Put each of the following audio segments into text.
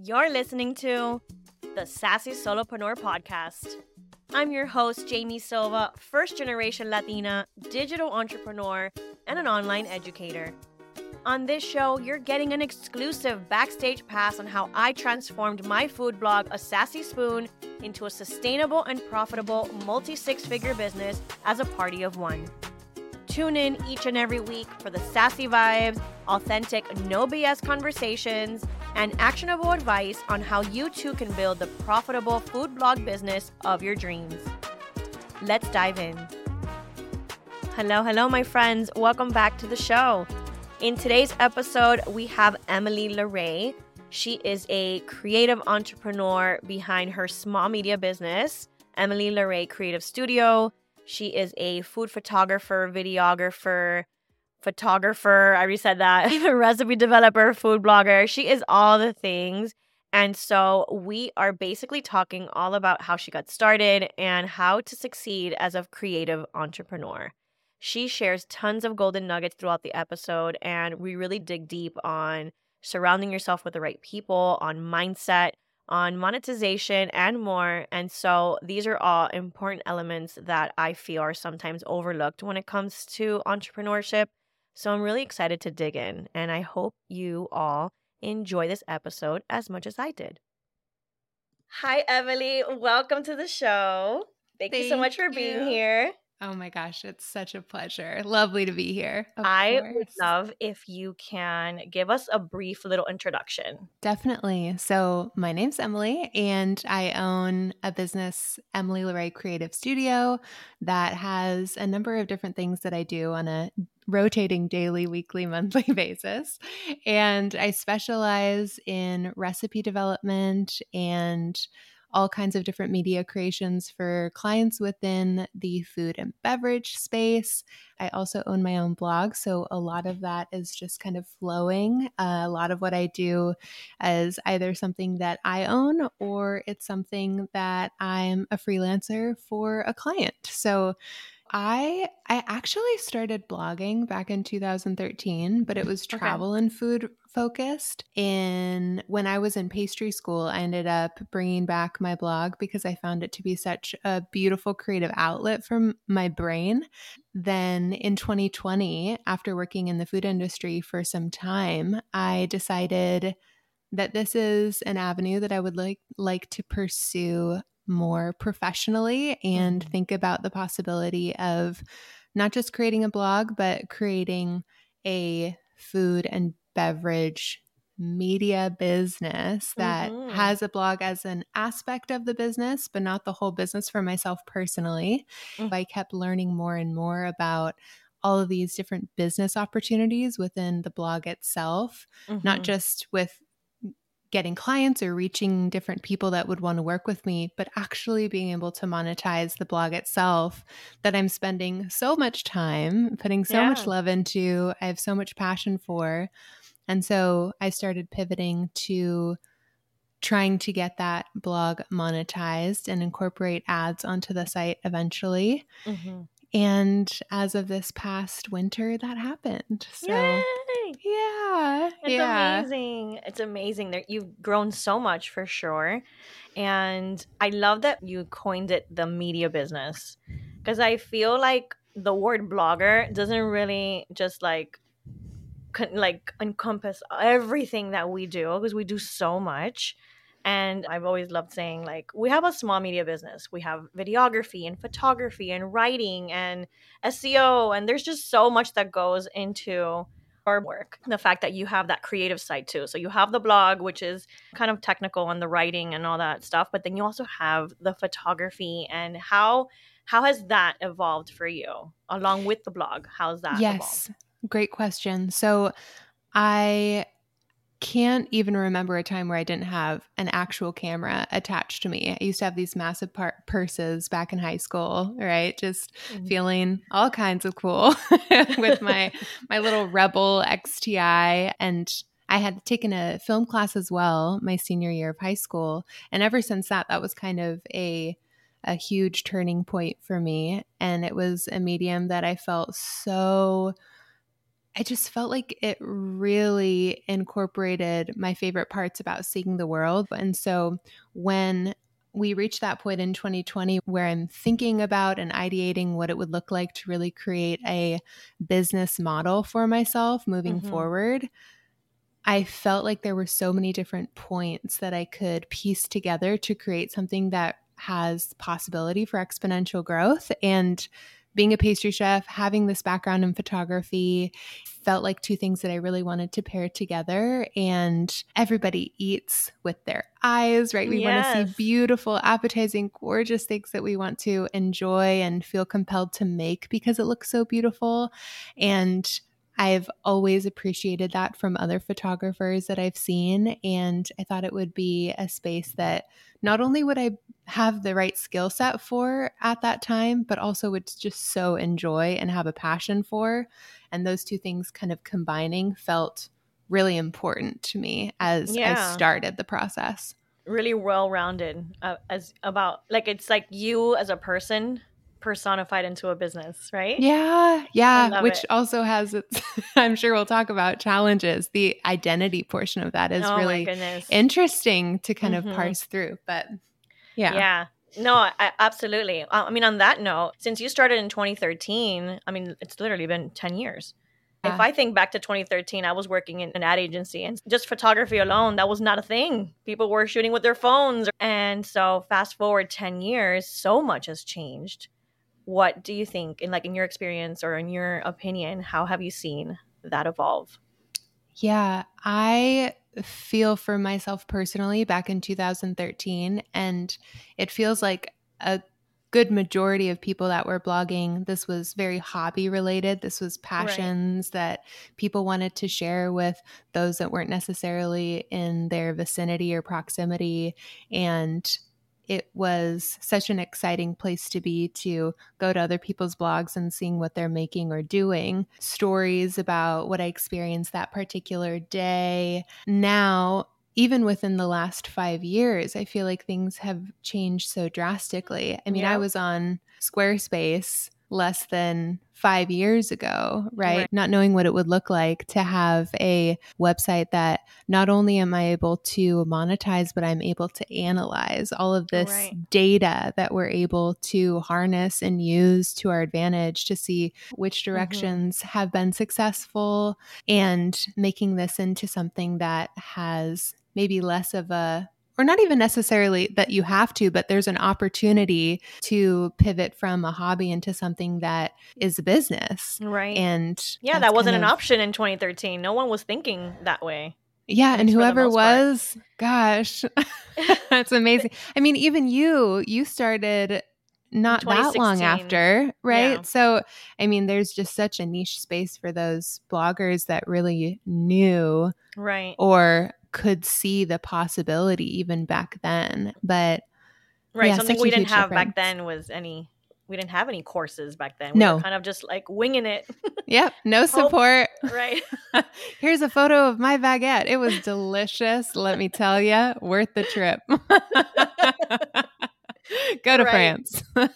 You're listening to the Sassy Solopreneur Podcast. I'm your host, Jamie Silva, first generation Latina, digital entrepreneur, and an online educator. On this show, you're getting an exclusive backstage pass on how I transformed my food blog, A Sassy Spoon, into a sustainable and profitable multi six figure business as a party of one. Tune in each and every week for the sassy vibes, authentic, no BS conversations, and actionable advice on how you too can build the profitable food blog business of your dreams. Let's dive in. Hello, hello, my friends. Welcome back to the show. In today's episode, we have Emily Laurae. She is a creative entrepreneur behind her small media business, Emily Laurae Creative Studio. She is a food photographer, videographer, photographer. I already said that. recipe developer, food blogger. She is all the things. And so we are basically talking all about how she got started and how to succeed as a creative entrepreneur. She shares tons of golden nuggets throughout the episode, and we really dig deep on surrounding yourself with the right people, on mindset, on monetization and more. And so these are all important elements that I feel are sometimes overlooked when it comes to entrepreneurship. So I'm really excited to dig in, and I hope you all enjoy this episode as much as I did. Hi, Emily. Welcome to the show. Thank, Thank you so much for you. being here. Oh my gosh, it's such a pleasure. Lovely to be here. I course. would love if you can give us a brief little introduction. Definitely. So, my name's Emily, and I own a business, Emily Laurae Creative Studio, that has a number of different things that I do on a rotating daily, weekly, monthly basis. And I specialize in recipe development and all kinds of different media creations for clients within the food and beverage space. I also own my own blog, so a lot of that is just kind of flowing. Uh, a lot of what I do is either something that I own or it's something that I'm a freelancer for a client. So I I actually started blogging back in 2013, but it was travel okay. and food focused. In when I was in pastry school, I ended up bringing back my blog because I found it to be such a beautiful creative outlet for my brain. Then in 2020, after working in the food industry for some time, I decided that this is an avenue that I would like like to pursue more professionally and mm-hmm. think about the possibility of not just creating a blog, but creating a food and beverage media business that mm-hmm. has a blog as an aspect of the business, but not the whole business for myself personally. Mm-hmm. I kept learning more and more about all of these different business opportunities within the blog itself, mm-hmm. not just with getting clients or reaching different people that would want to work with me, but actually being able to monetize the blog itself that I'm spending so much time, putting so yeah. much love into, I have so much passion for. And so I started pivoting to trying to get that blog monetized and incorporate ads onto the site eventually. Mm-hmm. And as of this past winter, that happened. So, Yay! yeah. It's yeah. amazing. It's amazing that you've grown so much for sure. And I love that you coined it the media business because I feel like the word blogger doesn't really just like like encompass everything that we do because we do so much and I've always loved saying, like, we have a small media business. We have videography and photography and writing and SEO. And there's just so much that goes into our work. The fact that you have that creative side too. So you have the blog, which is kind of technical and the writing and all that stuff. But then you also have the photography and how how has that evolved for you along with the blog? How's that? Yes. Evolved? Great question. So I can't even remember a time where I didn't have an actual camera attached to me. I used to have these massive par- purses back in high school, right? Just mm-hmm. feeling all kinds of cool with my my little Rebel XTI and I had taken a film class as well my senior year of high school, and ever since that that was kind of a a huge turning point for me and it was a medium that I felt so I just felt like it really incorporated my favorite parts about seeing the world. And so when we reached that point in 2020 where I'm thinking about and ideating what it would look like to really create a business model for myself moving mm-hmm. forward. I felt like there were so many different points that I could piece together to create something that has possibility for exponential growth and being a pastry chef, having this background in photography felt like two things that I really wanted to pair together. And everybody eats with their eyes, right? We yes. want to see beautiful, appetizing, gorgeous things that we want to enjoy and feel compelled to make because it looks so beautiful. And I've always appreciated that from other photographers that I've seen. And I thought it would be a space that not only would I have the right skill set for at that time, but also would just so enjoy and have a passion for. And those two things kind of combining felt really important to me as yeah. I started the process. Really well rounded uh, as about like it's like you as a person personified into a business, right? Yeah, yeah. Which it. also has its, I'm sure we'll talk about challenges. The identity portion of that is oh really interesting to kind mm-hmm. of parse through. But yeah. Yeah. No, I, absolutely. Uh, I mean, on that note, since you started in 2013, I mean, it's literally been 10 years. Yeah. If I think back to 2013, I was working in an ad agency and just photography alone, that was not a thing. People were shooting with their phones. And so, fast forward 10 years, so much has changed what do you think in like in your experience or in your opinion how have you seen that evolve yeah i feel for myself personally back in 2013 and it feels like a good majority of people that were blogging this was very hobby related this was passions right. that people wanted to share with those that weren't necessarily in their vicinity or proximity and it was such an exciting place to be to go to other people's blogs and seeing what they're making or doing, stories about what I experienced that particular day. Now, even within the last five years, I feel like things have changed so drastically. I mean, yeah. I was on Squarespace less than five years ago, right? right? Not knowing what it would look like to have a website that not only am I able to monetize, but I'm able to analyze all of this right. data that we're able to harness and use to our advantage to see which mm-hmm. directions mm-hmm. have been successful and making this into something that has maybe less of a or not even necessarily that you have to, but there's an opportunity to pivot from a hobby into something that is a business. Right. And yeah, that wasn't of, an option in 2013. No one was thinking that way. Yeah, and whoever was, part. gosh, that's amazing. I mean, even you, you started not that long after, right? Yeah. So, I mean, there's just such a niche space for those bloggers that really knew, right, or could see the possibility even back then. But right, yeah, something we didn't have difference. back then was any. We didn't have any courses back then. We no, kind of just like winging it. yep, no support. right. Here's a photo of my baguette. It was delicious. let me tell you, worth the trip. Go to France. That's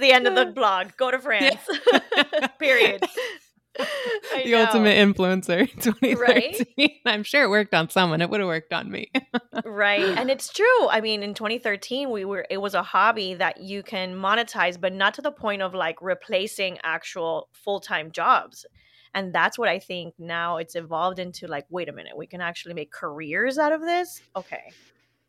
the end of the blog. Go to France. Yeah. Period the know. ultimate influencer 2013. Right? I'm sure it worked on someone. It would have worked on me. right. And it's true. I mean, in 2013, we were it was a hobby that you can monetize, but not to the point of like replacing actual full-time jobs. And that's what I think now it's evolved into like, wait a minute, we can actually make careers out of this? Okay.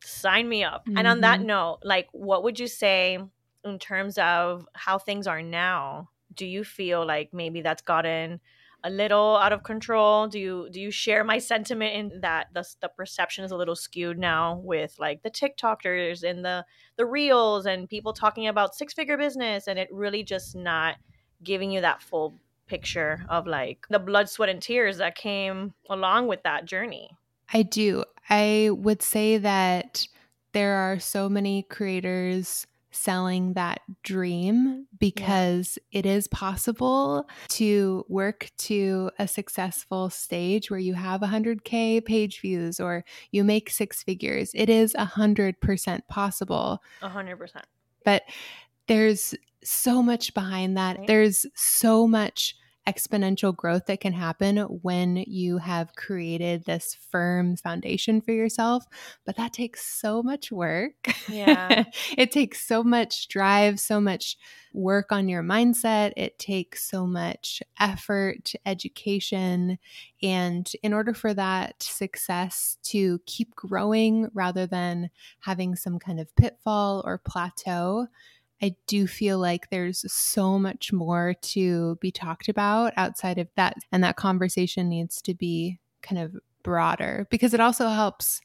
Sign me up. Mm-hmm. And on that mm-hmm. note, like what would you say in terms of how things are now? Do you feel like maybe that's gotten a little out of control? Do you do you share my sentiment in that the, the perception is a little skewed now with like the tiktokers and the the reels and people talking about six figure business and it really just not giving you that full picture of like the blood sweat and tears that came along with that journey? I do. I would say that there are so many creators selling that dream because yeah. it is possible to work to a successful stage where you have 100k page views or you make six figures it is 100% possible 100% but there's so much behind that right. there's so much exponential growth that can happen when you have created this firm foundation for yourself. But that takes so much work. Yeah. it takes so much drive, so much work on your mindset. It takes so much effort, education. And in order for that success to keep growing rather than having some kind of pitfall or plateau, I do feel like there's so much more to be talked about outside of that. And that conversation needs to be kind of broader because it also helps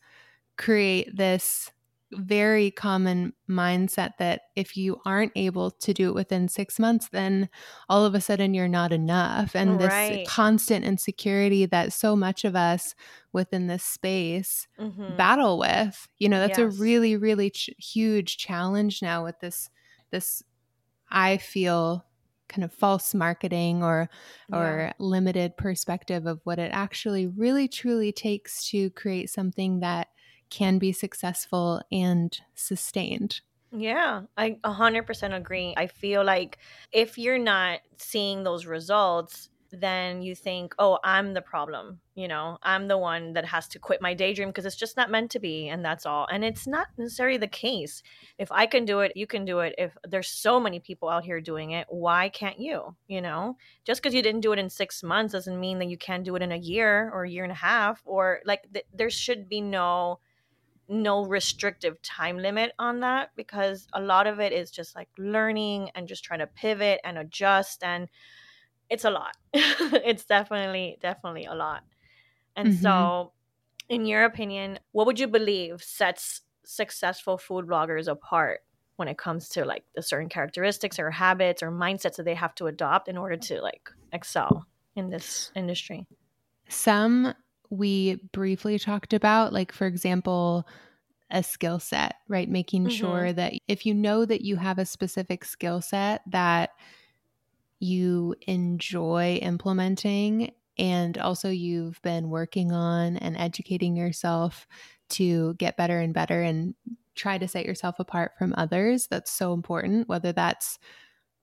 create this very common mindset that if you aren't able to do it within six months, then all of a sudden you're not enough. And Right. this constant insecurity that so much of us within this space Mhm. battle with, you know, that's a really, really ch- huge challenge now with this, this, I feel kind of false marketing or or limited perspective of what it actually really truly takes to create something that can be successful and sustained. Yeah, I 100% agree. I feel like if you're not seeing those results, then you think, oh, I'm the problem. You know, I'm the one that has to quit my daydream because it's just not meant to be. And that's all. And it's not necessarily the case. If I can do it, you can do it. If there's so many people out here doing it, why can't you? You know, just because you didn't do it in six months doesn't mean that you can't do it in a year or a year and a half. Or like, th- there should be no no restrictive time limit on that because a lot of it is just like learning and just trying to pivot and adjust and it's a lot it's definitely definitely a lot and Mhm. so in your opinion what would you believe sets successful food bloggers apart when it comes to like the certain characteristics or habits or mindsets that they have to adopt in order to like excel in this industry Some we briefly talked about, like, for example, a skill set, right? Making Mhm. sure that if you know that you have a specific skill set that you enjoy implementing, and also you've been working on and educating yourself to get better and better and try to set yourself apart from others, that's so important, whether that's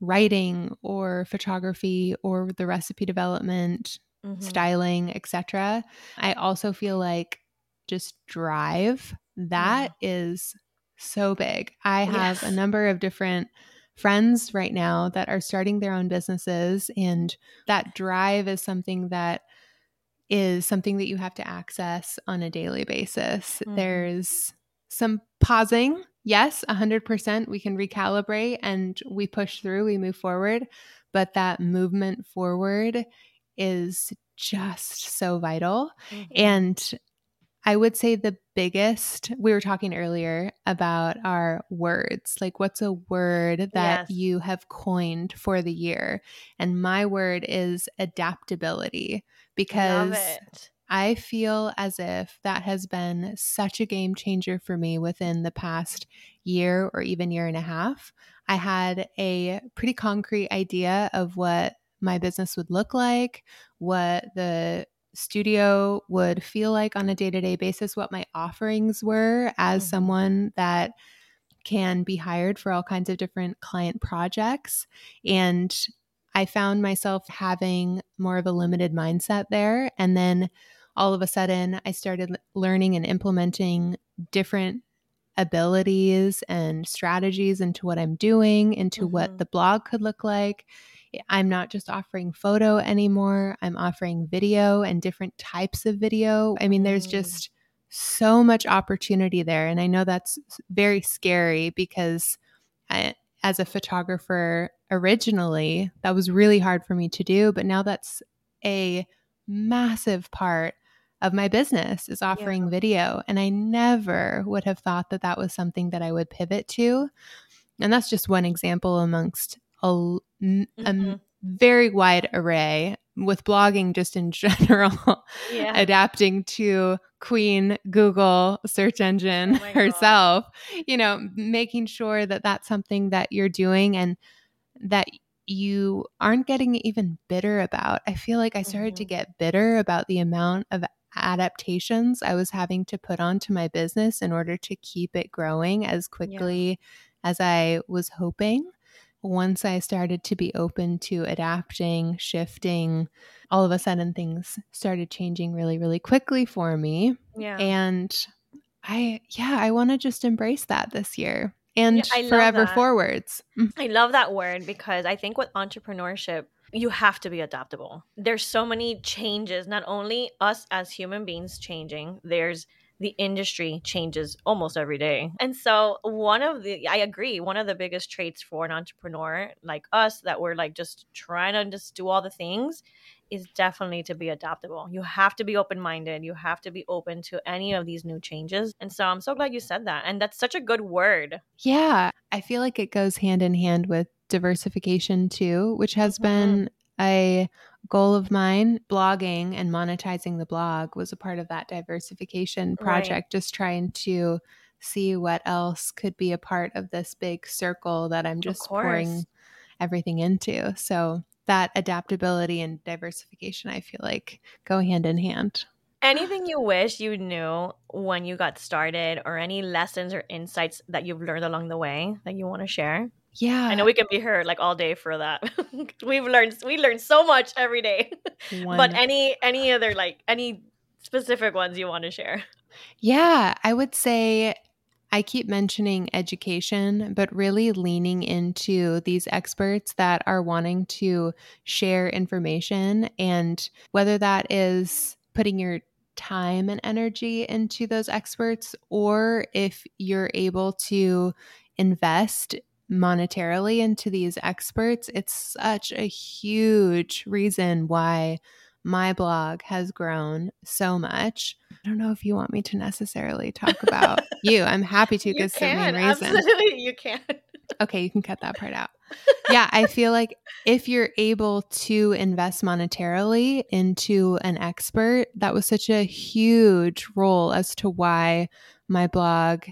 writing or photography or the recipe development Mhm. styling, etc. I also feel like just drive that is so big. I have a number of different friends right now that are starting their own businesses and that drive is something that is something that you have to access on a daily basis. Mhm. There's some pausing. Yes, 100% we can recalibrate and we push through, we move forward, but that movement forward is just so vital. Mhm. And I would say the biggest, we were talking earlier about our words. Like, what's a word that Yes. you have coined for the year? And my word is adaptability because. I feel as if that has been such a game changer for me within the past year or even year and a half. I had a pretty concrete idea of what my business would look like, what the studio would feel like on a day to day basis, what my offerings were as Mhm. someone that can be hired for all kinds of different client projects. And I found myself having more of a limited mindset there. And then all of a sudden, I started learning and implementing different abilities and strategies into what I'm doing, into Mhm. what the blog could look like. I'm not just offering photo anymore, I'm offering video and different types of video. I mean, there's Mm. just so much opportunity there. And I know that's very scary because I, as a photographer originally, that was really hard for me to do. But now that's a massive part of my business is offering video. And I never would have thought that that was something that I would pivot to. And that's just one example amongst a, l- n- a m- Mhm. very wide array with blogging just in general Yeah. adapting to queen google search engine Oh my God. herself you know making sure that that's something that you're doing and that you aren't getting even bitter about i feel like i started to Mhm. get bitter about the amount of adaptations i was having to put onto my business in order to keep it growing as quickly as i was hoping once I started to be open to adapting, shifting, all of a sudden things started changing really, really quickly for me. Yeah. And I, yeah, I want to just embrace that this year and Yeah, forever forwards. Mm, I love that word because I think with entrepreneurship, you have to be adaptable. There's so many changes, not only us as human beings changing, there's the industry changes almost every day. And so, one of the, I agree, one of the biggest traits for an entrepreneur like us that we're like just trying to just do all the things is definitely to be adaptable. You have to be open minded. You have to be open to any of these new changes. And so, I'm so glad you said that. And that's such a good word. Yeah, I feel like it goes hand in hand with diversification too, which has Mhm. been a goal of mine. Blogging and monetizing the blog was a part of that diversification Right. project, just trying to see what else could be a part of this big circle that I'm just pouring everything into. So that adaptability and diversification, I feel like go hand in hand. Anything you wish you knew when you got started, or any lessons or insights that you've learned along the way that you want to share? Yeah. I know we can be here like all day for that. We've learned we learn so much every day. But any any other like any specific ones you want to share? Yeah, I would say I keep mentioning education, but really leaning into these experts that are wanting to share information. And whether that is putting your time and energy into those experts, or if you're able to invest monetarily into these experts, it's such a huge reason why my blog has grown so much. I don't know if you want me to necessarily talk about you. I'm happy to because the main reason. absolutely you can. Okay, you can cut that part out. Yeah, I feel like if you're able to invest monetarily into an expert, that was such a huge role as to why my blog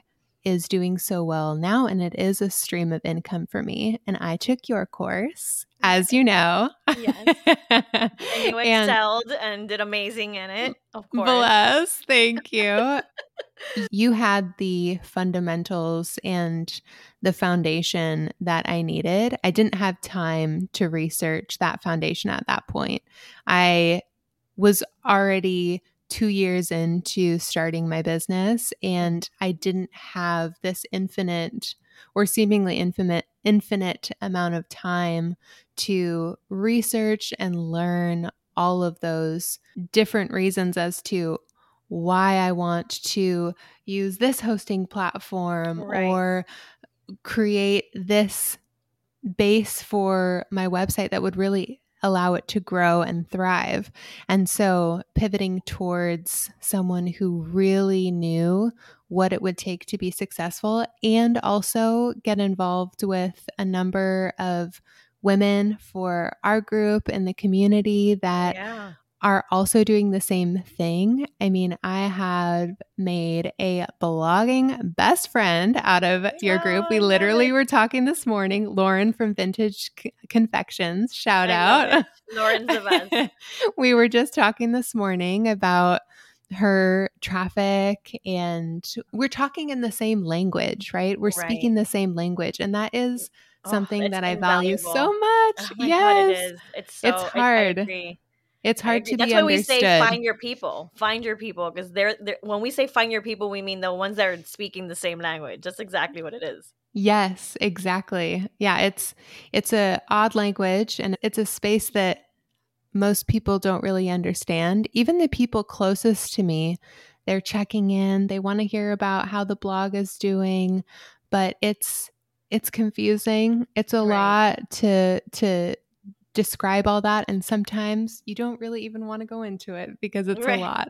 is doing so well now. And it is a stream of income for me. And I took your course, as you know. Yes. And you And- excelled and did amazing in it. Of course. Bless. Thank you. you had the fundamentals and the foundation that I needed. I didn't have time to research that foundation at that point. I was already two years into starting my business and I didn't have this infinite or seemingly infinite infinite amount of time to research and learn all of those different reasons as to why I want to use this hosting platform Right. or create this base for my website that would really allow it to grow and thrive. And so pivoting towards someone who really knew what it would take to be successful and also get involved with a number of women for our group in the community that yeah. Are also doing the same thing. I mean, I have made a blogging best friend out of your group. Oh, We literally were talking this morning. Lauren from Vintage C- Confections, shout I out. Lauren's the best. we were just talking this morning about her traffic and we're talking in the same language, right? We're Right. speaking the same language. And that is Oh, something it's that I value so much. Oh yes. God, it is. It's so It's I- I hard. agree. It's hard to That's be why we say find your people. Find your people because they're, they're when we say find your people, we mean the ones that are speaking the same language. That's exactly what it is. Yes, exactly. Yeah, it's it's a odd language and it's a space that most people don't really understand. Even the people closest to me, they're checking in, they want to hear about how the blog is doing, but it's it's confusing. It's a Right. lot to to describe all that and sometimes you don't really even want to go into it because it's Right. a lot.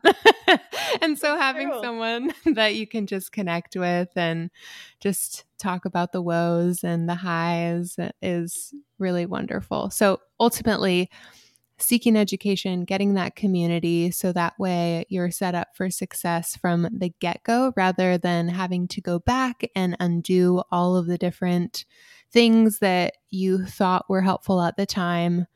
and so having True. someone that you can just connect with and just talk about the woes and the highs is really wonderful. So ultimately, seeking education, getting that community so that way you're set up for success from the get go rather than having to go back and undo all of the different things that you thought were helpful at the time.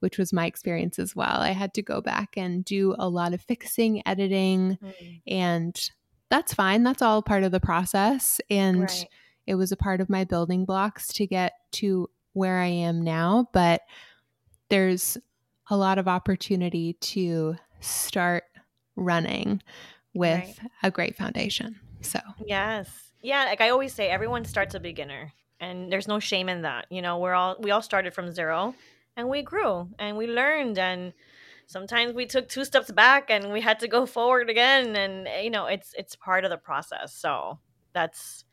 Which was my experience as well. I had to go back and do a lot of fixing, editing, mm. and that's fine. That's all part of the process. And Right. it was a part of my building blocks to get to where I am now, but there's a lot of opportunity to start running with right. a great foundation. So, yes. Yeah, like I always say everyone starts a beginner and there's no shame in that. You know, we're all we all started from zero and we grew and we learned and sometimes we took two steps back and we had to go forward again and you know, it's it's part of the process. So, that's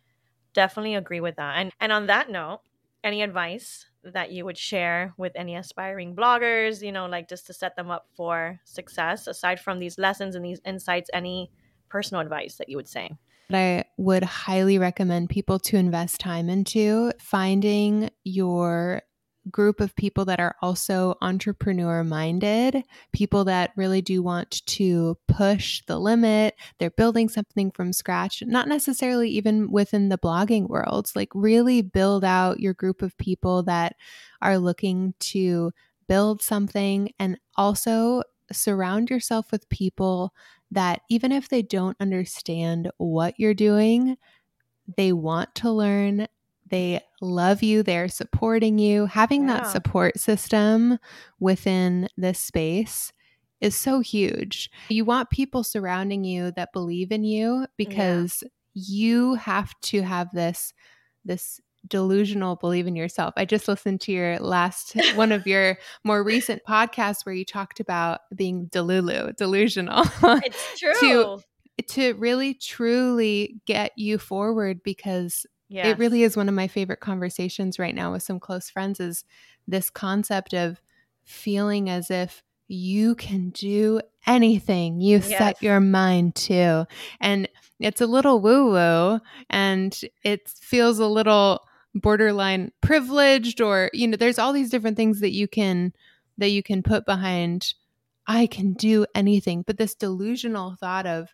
definitely agree with that. And and on that note, any advice that you would share with any aspiring bloggers, you know, like just to set them up for success aside from these lessons and these insights, any personal advice that you would say? I would highly recommend people to invest time into finding your group of people that are also entrepreneur minded, people that really do want to push the limit. They're building something from scratch, not necessarily even within the blogging world. Like, really build out your group of people that are looking to build something and also surround yourself with people that even if they don't understand what you're doing, they want to learn they love you, they're supporting you. Having yeah. that support system within this space is so huge. You want people surrounding you that believe in you because yeah. you have to have this this delusional believe in yourself. I just listened to your last one of your more recent podcasts where you talked about being delulu, delusional. It's true. to to really truly get you forward because It really is one of my favorite conversations right now with some close friends is this concept of feeling as if you can do anything you yes. set your mind to. And it's a little woo woo and it feels a little borderline privileged or you know there's all these different things that you can that you can put behind I can do anything but this delusional thought of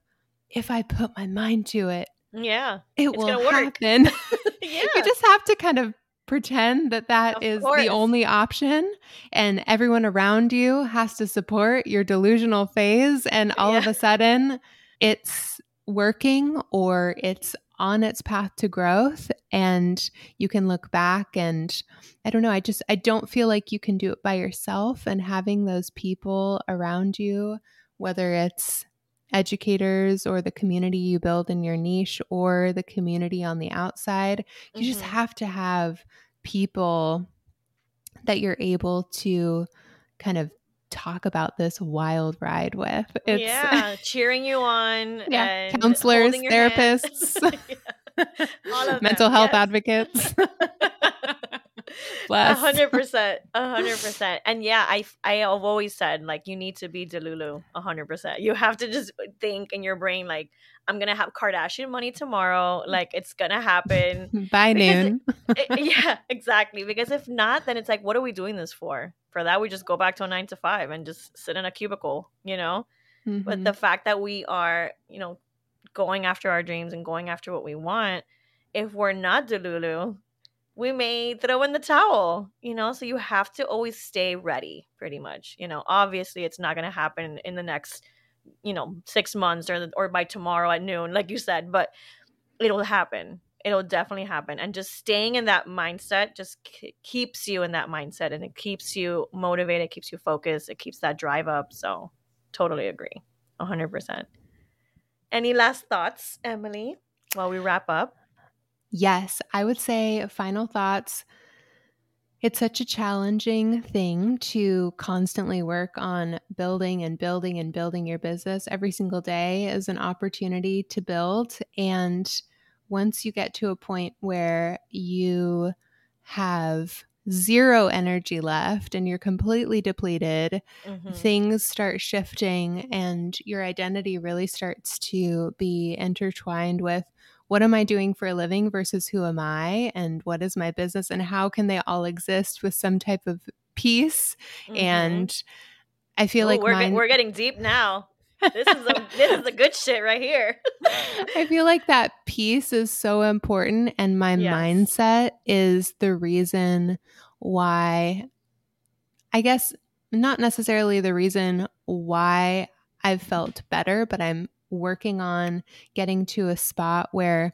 if I put my mind to it yeah. It will happen. yeah. You just have to kind of pretend that that of is course. the only option and everyone around you has to support your delusional phase and all yeah. of a sudden it's working or it's on its path to growth and you can look back and I don't know I just I don't feel like you can do it by yourself and having those people around you whether it's educators or the community you build in your niche or the community on the outside. You mm-hmm. just have to have people that you're able to kind of talk about this wild ride with. It's, yeah, cheering you on. Yeah, counselors, therapists, mental health yes. advocates. A hundred percent, hundred percent. And yeah, I I have always said like you need to be Delulu, hundred percent. You have to just think in your brain like I'm gonna have Kardashian money tomorrow. Like it's gonna happen by noon. It, it, yeah, exactly. Because if not, then it's like, what are we doing this for? For that, we just go back to a nine to five and just sit in a cubicle, you know. Mm-hmm. But the fact that we are, you know, going after our dreams and going after what we want, if we're not Delulu, we may throw in the towel, you know? So you have to always stay ready, pretty much. You know, obviously it's not going to happen in the next, you know, six months or, or by tomorrow at noon, like you said, but it'll happen. It'll definitely happen. And just staying in that mindset just k- keeps you in that mindset and it keeps you motivated, it keeps you focused, it keeps that drive up. So totally agree. 100%. Any last thoughts, Emily, while we wrap up? Yes, I would say final thoughts. It's such a challenging thing to constantly work on building and building and building your business. Every single day is an opportunity to build. And once you get to a point where you have zero energy left and you're completely depleted, mm-hmm. things start shifting and your identity really starts to be intertwined with what am I doing for a living versus who am I and what is my business and how can they all exist with some type of peace mm-hmm. and I feel Ooh, like we're, mine- we're getting deep now. this is a this is the good shit right here. I feel like that peace is so important and my yes. mindset is the reason why I guess not necessarily the reason why I've felt better, but I'm working on getting to a spot where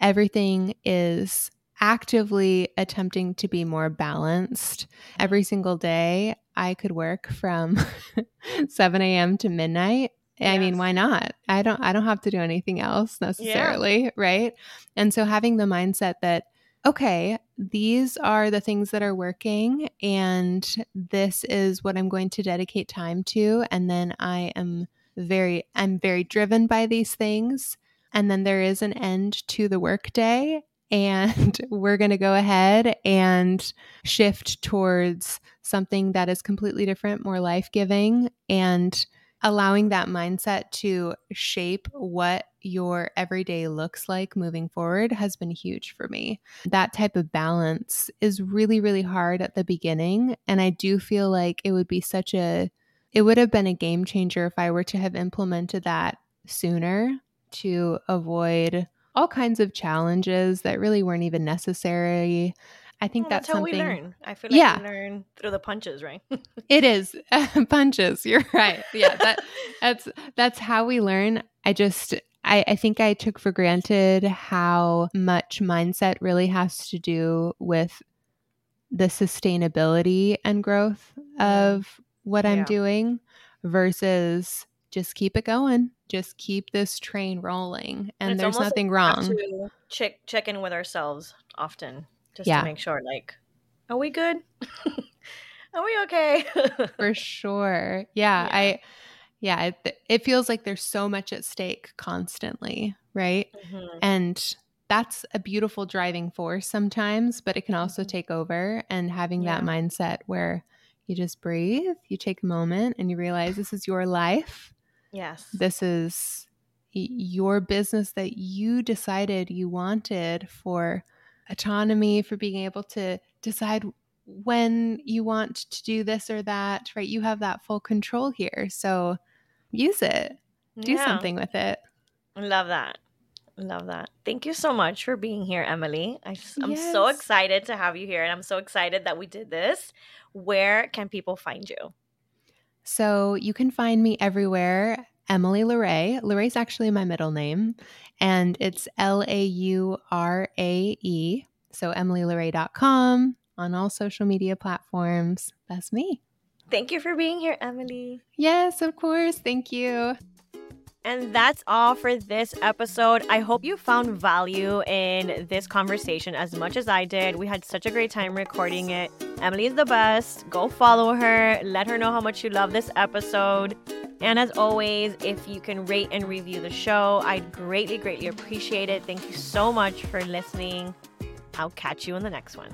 everything is actively attempting to be more balanced every single day. I could work from 7 a.m. to midnight. Yes. I mean, why not? I don't I don't have to do anything else necessarily, yeah. right? And so having the mindset that okay, these are the things that are working and this is what I'm going to dedicate time to and then I am very I'm very driven by these things and then there is an end to the workday and we're going to go ahead and shift towards something that is completely different, more life giving, and allowing that mindset to shape what your everyday looks like moving forward has been huge for me. That type of balance is really, really hard at the beginning. And I do feel like it would be such a, it would have been a game changer if I were to have implemented that sooner to avoid all kinds of challenges that really weren't even necessary. I think well, that's, that's, how we learn. I feel like yeah. we learn through the punches, right? it is punches. You're right. Yeah, that that's that's how we learn. I just I, I think I took for granted how much mindset really has to do with the sustainability and growth mm-hmm. of what I'm doing versus just keep it going. Just keep this train rolling. And, and there's nothing wrong. check check in with ourselves often just yeah. to make sure like are we good? are we okay? For sure. Yeah, yeah. I yeah, it, it, feels like there's so much at stake constantly, right? Mm-hmm. And that's a beautiful driving force sometimes, but it can also mm-hmm. take over and having yeah. that mindset where you just breathe, you take a moment and you realize this is your life Yes. This is your business that you decided you wanted for autonomy, for being able to decide when you want to do this or that, right? You have that full control here. So use it, do yeah. something with it. Love that. Love that. Thank you so much for being here, Emily. I, am yes. so excited to have you here, and I'm so excited that we did this. Where can people find you? So you can find me everywhere. Emily. Laurae is actually my middle name, and it's L A U R A E. So emilylaurae.com on all social media platforms. That's me. Thank you for being here, Emily. Yes, of course. Thank you. And that's all for this episode. I hope you found value in this conversation as much as I did. We had such a great time recording it. Emily is the best. Go follow her. Let her know how much you love this episode. And as always, if you can rate and review the show, I'd greatly, greatly appreciate it. Thank you so much for listening. I'll catch you in the next one.